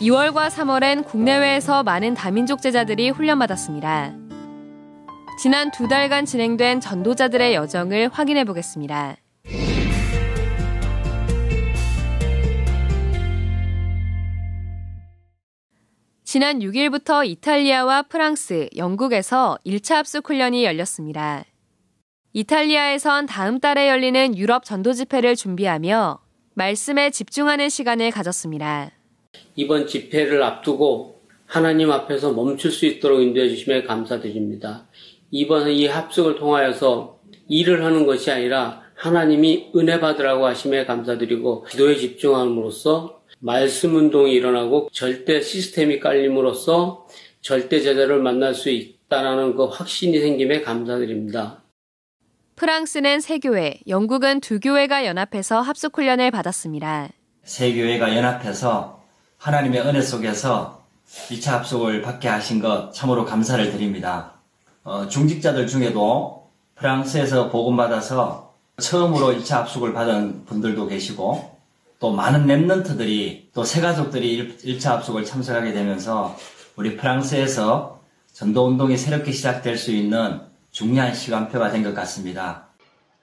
2월과 3월엔 국내외에서 많은 다민족 제자들이 훈련받았습니다. 지난 두 달간 진행된 전도자들의 여정을 확인해 보겠습니다. 지난 6일부터 이탈리아와 프랑스, 영국에서 1차 합숙 훈련이 열렸습니다. 이탈리아에선 다음 달에 열리는 유럽 전도 집회를 준비하며 말씀에 집중하는 시간을 가졌습니다. 이번 집회를 앞두고 하나님 앞에서 멈출 수 있도록 인도해 주심에 감사드립니다. 이번 이 합숙을 통하여서 일을 하는 것이 아니라 하나님이 은혜 받으라고 하심에 감사드리고 기도에 집중함으로써 말씀 운동이 일어나고 절대 시스템이 깔림으로써 절대 제자를 만날 수 있다라는 그 확신이 생김에 감사드립니다. 프랑스는 세 교회, 영국은 두 교회가 연합해서 합숙 훈련을 받았습니다. 세 교회가 연합해서 하나님의 은혜 속에서 2차 합숙을 받게 하신 것 참으로 감사를 드립니다. 어, 중직자들 중에도 프랑스에서 복음받아서 처음으로 2차 합숙을 받은 분들도 계시고 또 많은 랩런트들이 또 새가족들이 1차 합숙을 참석하게 되면서 우리 프랑스에서 전도 운동이 새롭게 시작될 수 있는 중요한 시간표가 된 것 같습니다.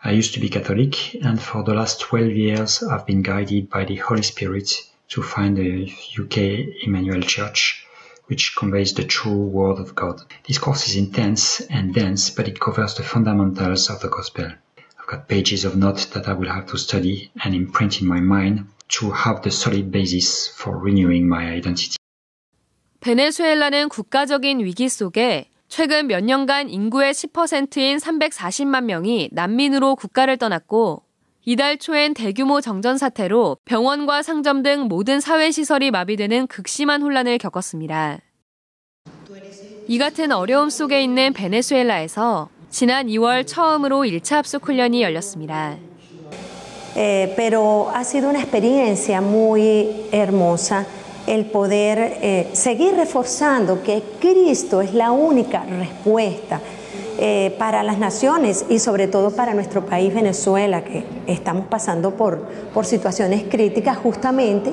I used to be Catholic and for the last 12 years I've been guided by the Holy Spirit to find the UK Emmanuel Church which conveys the true word of God. This course is intense and dense but it covers the fundamentals of the gospel. I've got pages of notes that I will have to study and imprint in my mind to have the solid basis for renewing my identity. 베네수엘라는 국가적인 위기 속에 최근 몇 년간 인구의 10%인 340만 명이 난민으로 국가를 떠났고 이달 초엔 대규모 정전 사태로 병원과 상점 등 모든 사회시설이 마비되는 극심한 혼란을 겪었습니다. 이 같은 어려움 속에 있는 베네수엘라에서 지난 2월 처음으로 1차 합숙 훈련이 열렸습니다. Eh, eh, eh, para las naciones y sobre todo para nuestro país Venezuela, que estamos pasando por, por situaciones críticas justamente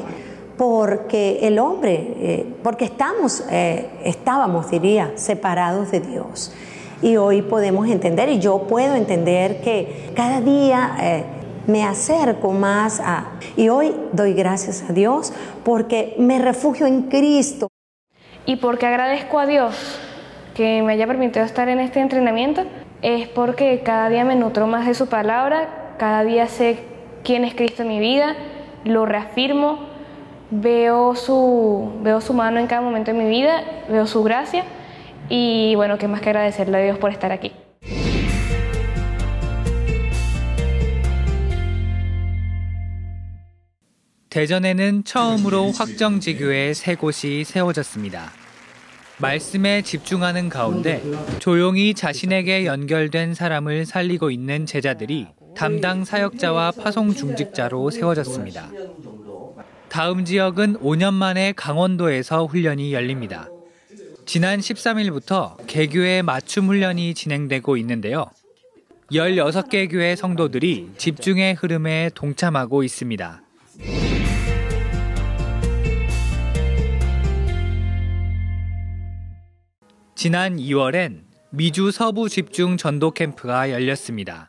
porque el hombre, eh, porque estamos, eh, estábamos, diría, separados de Dios. Y hoy podemos entender, y yo puedo entender que cada día eh, me acerco más a... Y hoy doy gracias a Dios porque me refugio en Cristo. Y porque agradezco a Dios que me haya permitido estar en este entrenamiento, es porque cada día me nutro más de su palabra, cada día sé quién es Cristo en mi vida, lo reafirmo, veo su, veo su mano en cada momento de mi vida, veo su gracia y bueno, qué más que agradecerle a Dios por estar aquí. 대전에는 처음으로 확정지교의 세 곳이 세워졌습니다. 말씀에 집중하는 가운데 조용히 자신에게 연결된 사람을 살리고 있는 제자들이 담당 사역자와 파송 중직자로 세워졌습니다. 다음 지역은 5년 만에 강원도에서 훈련이 열립니다. 지난 13일부터 개교의 맞춤 훈련이 진행되고 있는데요. 16개 교회 성도들이 집중의 흐름에 동참하고 있습니다. 지난 2월엔 미주 서부 집중 전도 캠프가 열렸습니다.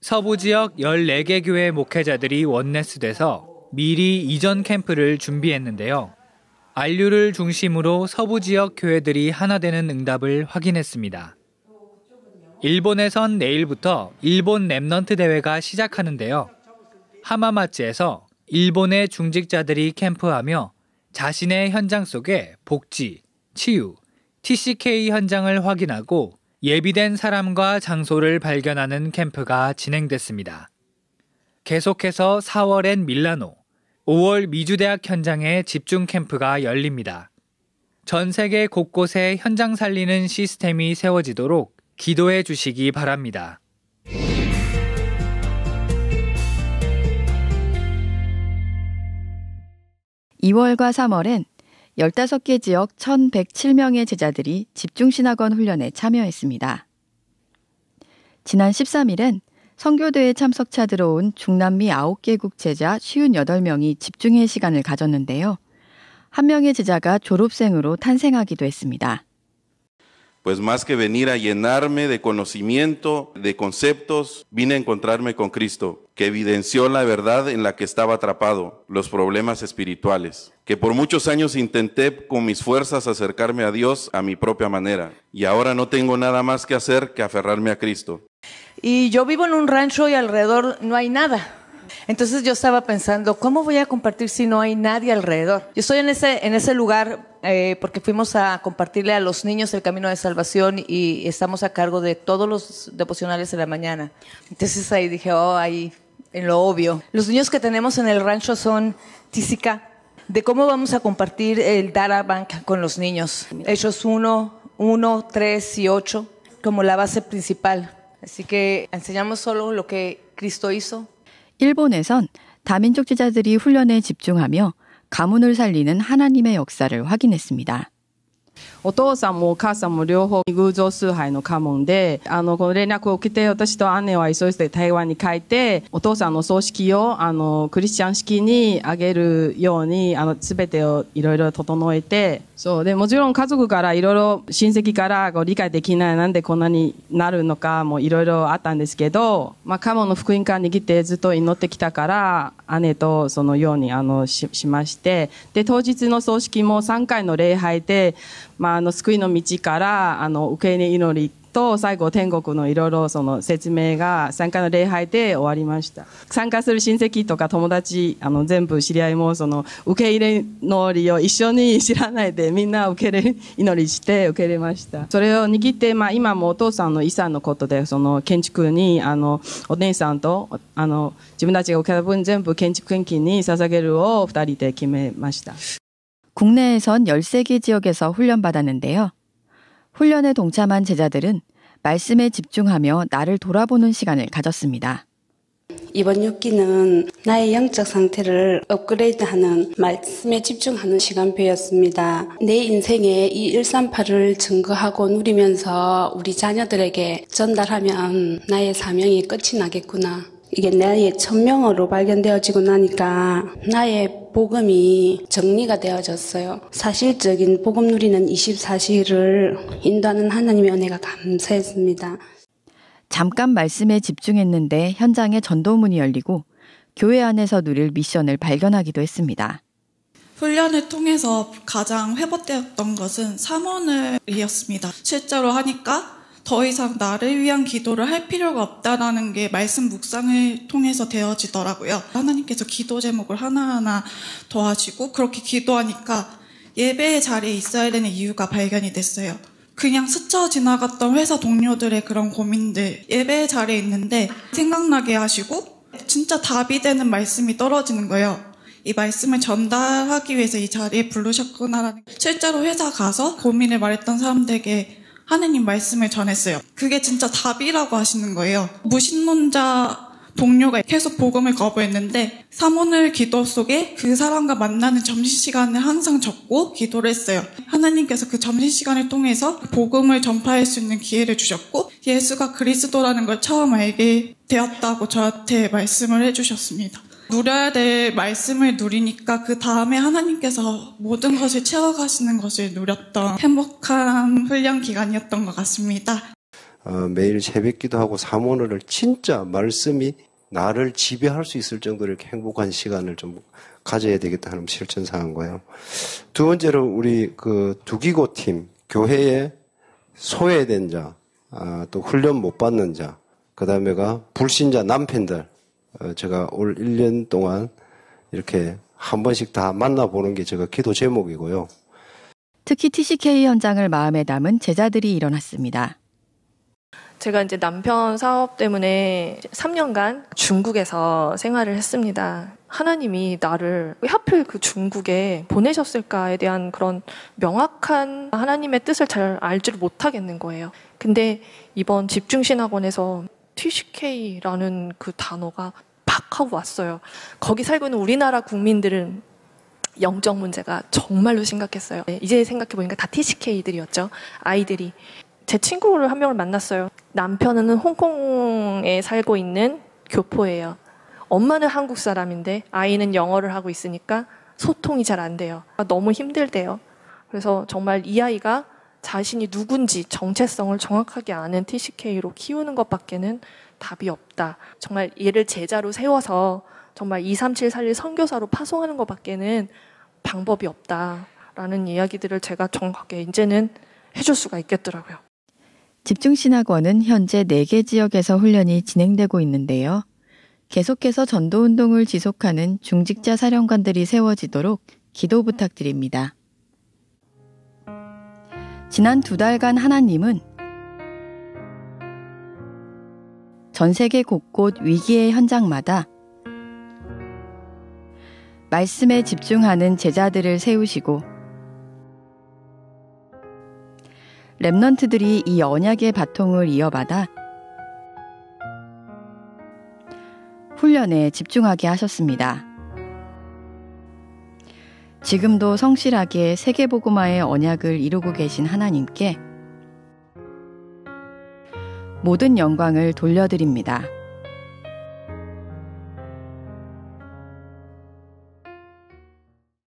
서부 지역 14개 교회 목회자들이 oneness돼서 미리 이전 캠프를 준비했는데요. RU를 중심으로 서부 지역 교회들이 하나 되는 응답을 확인했습니다. 일본에선 내일부터 일본 Remnant 대회가 시작하는데요. 하마마츠에서 일본의 중직자들이 캠프하며 자신의 현장 속에 복지, 치유, TCK 현장을 확인하고 예비된 사람과 장소를 발견하는 캠프가 진행됐습니다. 계속해서 4월엔 밀라노, 5월 미주대학 현장에 집중 캠프가 열립니다. 전 세계 곳곳에 현장 살리는 시스템이 세워지도록 기도해 주시기 바랍니다. (2월과 3월엔) 15개 지역 1,107명의 제자들이 집중신학원 훈련에 참여했습니다. 지난 13일엔 성교대회 참석차 들어온 중남미 9개국 제자 58명이 집중의 시간을 가졌는데요. 한 명의 제자가 졸업생으로 탄생하기도 했습니다. Pues más que venir a llenarme de conocimiento, de conceptos, vine a encontrarme con Cristo, que evidenció la verdad en la que estaba atrapado, los problemas espirituales, que por muchos años intenté con mis fuerzas acercarme a Dios a mi propia manera, y ahora no tengo nada más que hacer que aferrarme a Cristo. Y yo vivo en un rancho y alrededor no hay nada. Entonces yo estaba pensando, ¿cómo voy a compartir si no hay nadie alrededor? Yo estoy en ese, en ese lugar eh, porque fuimos a compartirle a los niños el camino de salvación y estamos a cargo de todos los devocionales de la mañana. Entonces ahí dije, oh, ahí, en lo obvio. Los niños que tenemos en el rancho son tísica de cómo vamos a compartir el Data Bank con los niños. Hechos 1, 1, 3 y 8 como la base principal. Así que enseñamos solo lo que Cristo hizo. 일본에선 다민족 제자들이 훈련에 집중하며 가문을 살리는 하나님의 역사를 확인했습니다. お父さんもお母さんも両方偶像崇拝の家紋で、あの、この連絡を受けて、私と姉は急いで台湾に帰って、お父さんの葬式を、あの、クリスチャン式にあげるように、あの、すべてをいろいろ整えて、そう。で、もちろん家族からいろいろ親戚からこ理解できない、なんでこんなになるのかもいろいろあったんですけど、まあ、カモの福音館に来てずっと祈ってきたから、姉とそのように、あの、し、しまして、で、当日の葬式も3回の礼拝で、まあ、あの、救いの道から、あの、受け入れ祈りと、最後、天国のいろいろその説明が参加の礼拝で終わりました。参加する親戚とか友達、あの、全部知り合いも、その、受け入れ祈りを一緒に知らないで、みんな受け入れ祈りして受け入れました。それを握って、まあ、今もお父さんの遺産のことで、その、建築に、あの、お姉さんと、あの、自分たちが受けた分全部建築献金に捧げるを二人で決めました。 국내에선 13개 지역에서 훈련받았는데요. 훈련에 동참한 제자들은 말씀에 집중하며 나를 돌아보는 시간을 가졌습니다. 이번 6기는 나의 영적 상태를 업그레이드하는 말씀에 집중하는 시간표였습니다. 내 인생에 이 138을 증거하고 누리면서 우리 자녀들에게 전달하면 나의 사명이 끝이 나겠구나. 이게 나의 천명어로 발견되어지고 나니까 나의 복음이 정리가 되어졌어요. 사실적인 복음 누리는 24시를 인도하는 하나님의 은혜가 감사했습니다. 잠깐 말씀에 집중했는데 현장에 전도문이 열리고 교회 안에서 누릴 미션을 발견하기도 했습니다. 훈련을 통해서 가장 회복되었던 것은 사원을이었습니다. 실제로 하니까 더 이상 나를 위한 기도를 할 필요가 없다라는 게 말씀 묵상을 통해서 되어지더라고요. 하나님께서 기도 제목을 하나하나 더하시고 그렇게 기도하니까 예배의 자리에 있어야 되는 이유가 발견이 됐어요. 그냥 스쳐 지나갔던 회사 동료들의 그런 고민들 예배의 자리에 있는데 생각나게 하시고 진짜 답이 되는 말씀이 떨어지는 거예요. 이 말씀을 전달하기 위해서 이 자리에 부르셨구나라는 실제로 회사 가서 고민을 말했던 사람들에게 하느님 말씀을 전했어요. 그게 진짜 답이라고 하시는 거예요. 무신론자 동료가 계속 복음을 거부했는데 사모늘 기도 속에 그 사람과 만나는 점심시간을 항상 적고 기도를 했어요. 하나님께서 그 점심시간을 통해서 복음을 전파할 수 있는 기회를 주셨고 예수가 그리스도라는 걸 처음 알게 되었다고 저한테 말씀을 해주셨습니다. 누려야 될 말씀을 누리니까 그 다음에 하나님께서 모든 것을 채워가시는 것을 누렸던 행복한 훈련 기간이었던 것 같습니다. 어, 매일 새벽 기도 하고 사모를 진짜 말씀이 나를 지배할 수 있을 정도로 이렇게 행복한 시간을 좀 가져야 되겠다 하는 실천사한 거예요. 두 번째로 우리 그 두기고 팀, 교회에 소외된 자, 아, 또 훈련 못 받는 자, 그 다음에가 불신자 남편들, 어, 제가 올 1년 동안 이렇게 한 번씩 다 만나보는 게 제가 기도 제목이고요. 특히 TCK 현장을 마음에 담은 제자들이 일어났습니다. 제가 이제 남편 사업 때문에 3년간 중국에서 생활을 했습니다. 하나님이 나를 왜 하필 그 중국에 보내셨을까에 대한 그런 명확한 하나님의 뜻을 잘 알지를 못하겠는 거예요. 근데 이번 집중신학원에서 TCK라는 그 단어가 팍 하고 왔어요. 거기 살고 있는 우리나라 국민들은 영적 문제가 정말로 심각했어요. 네, 이제 생각해보니까 다 TCK들이었죠. 아이들이. 제 친구를 한 명을 만났어요. 남편은 홍콩에 살고 있는 교포예요. 엄마는 한국 사람인데 아이는 영어를 하고 있으니까 소통이 잘 안 돼요. 너무 힘들대요. 그래서 정말 이 아이가 자신이 누군지 정체성을 정확하게 아는 TCK로 키우는 것밖에는 답이 없다. 정말 얘를 제자로 세워서 정말 23741 선교사로 파송하는 것밖에는 방법이 없다라는 이야기들을 제가 정확하게 이제는 해줄 수가 있겠더라고요. 집중신학원은 현재 4개 지역에서 훈련이 진행되고 있는데요. 계속해서 전도운동을 지속하는 중직자 사령관들이 세워지도록 기도 부탁드립니다. 지난 두 달간 하나님은 전 세계 곳곳 위기의 현장마다 말씀에 집중하는 제자들을 세우시고 랩넌트들이 이 언약의 바통을 이어받아 훈련에 집중하게 하셨습니다. 지금도 성실하게 세계보고마의 언약을 이루고 계신 하나님께 모든 영광을 돌려드립니다.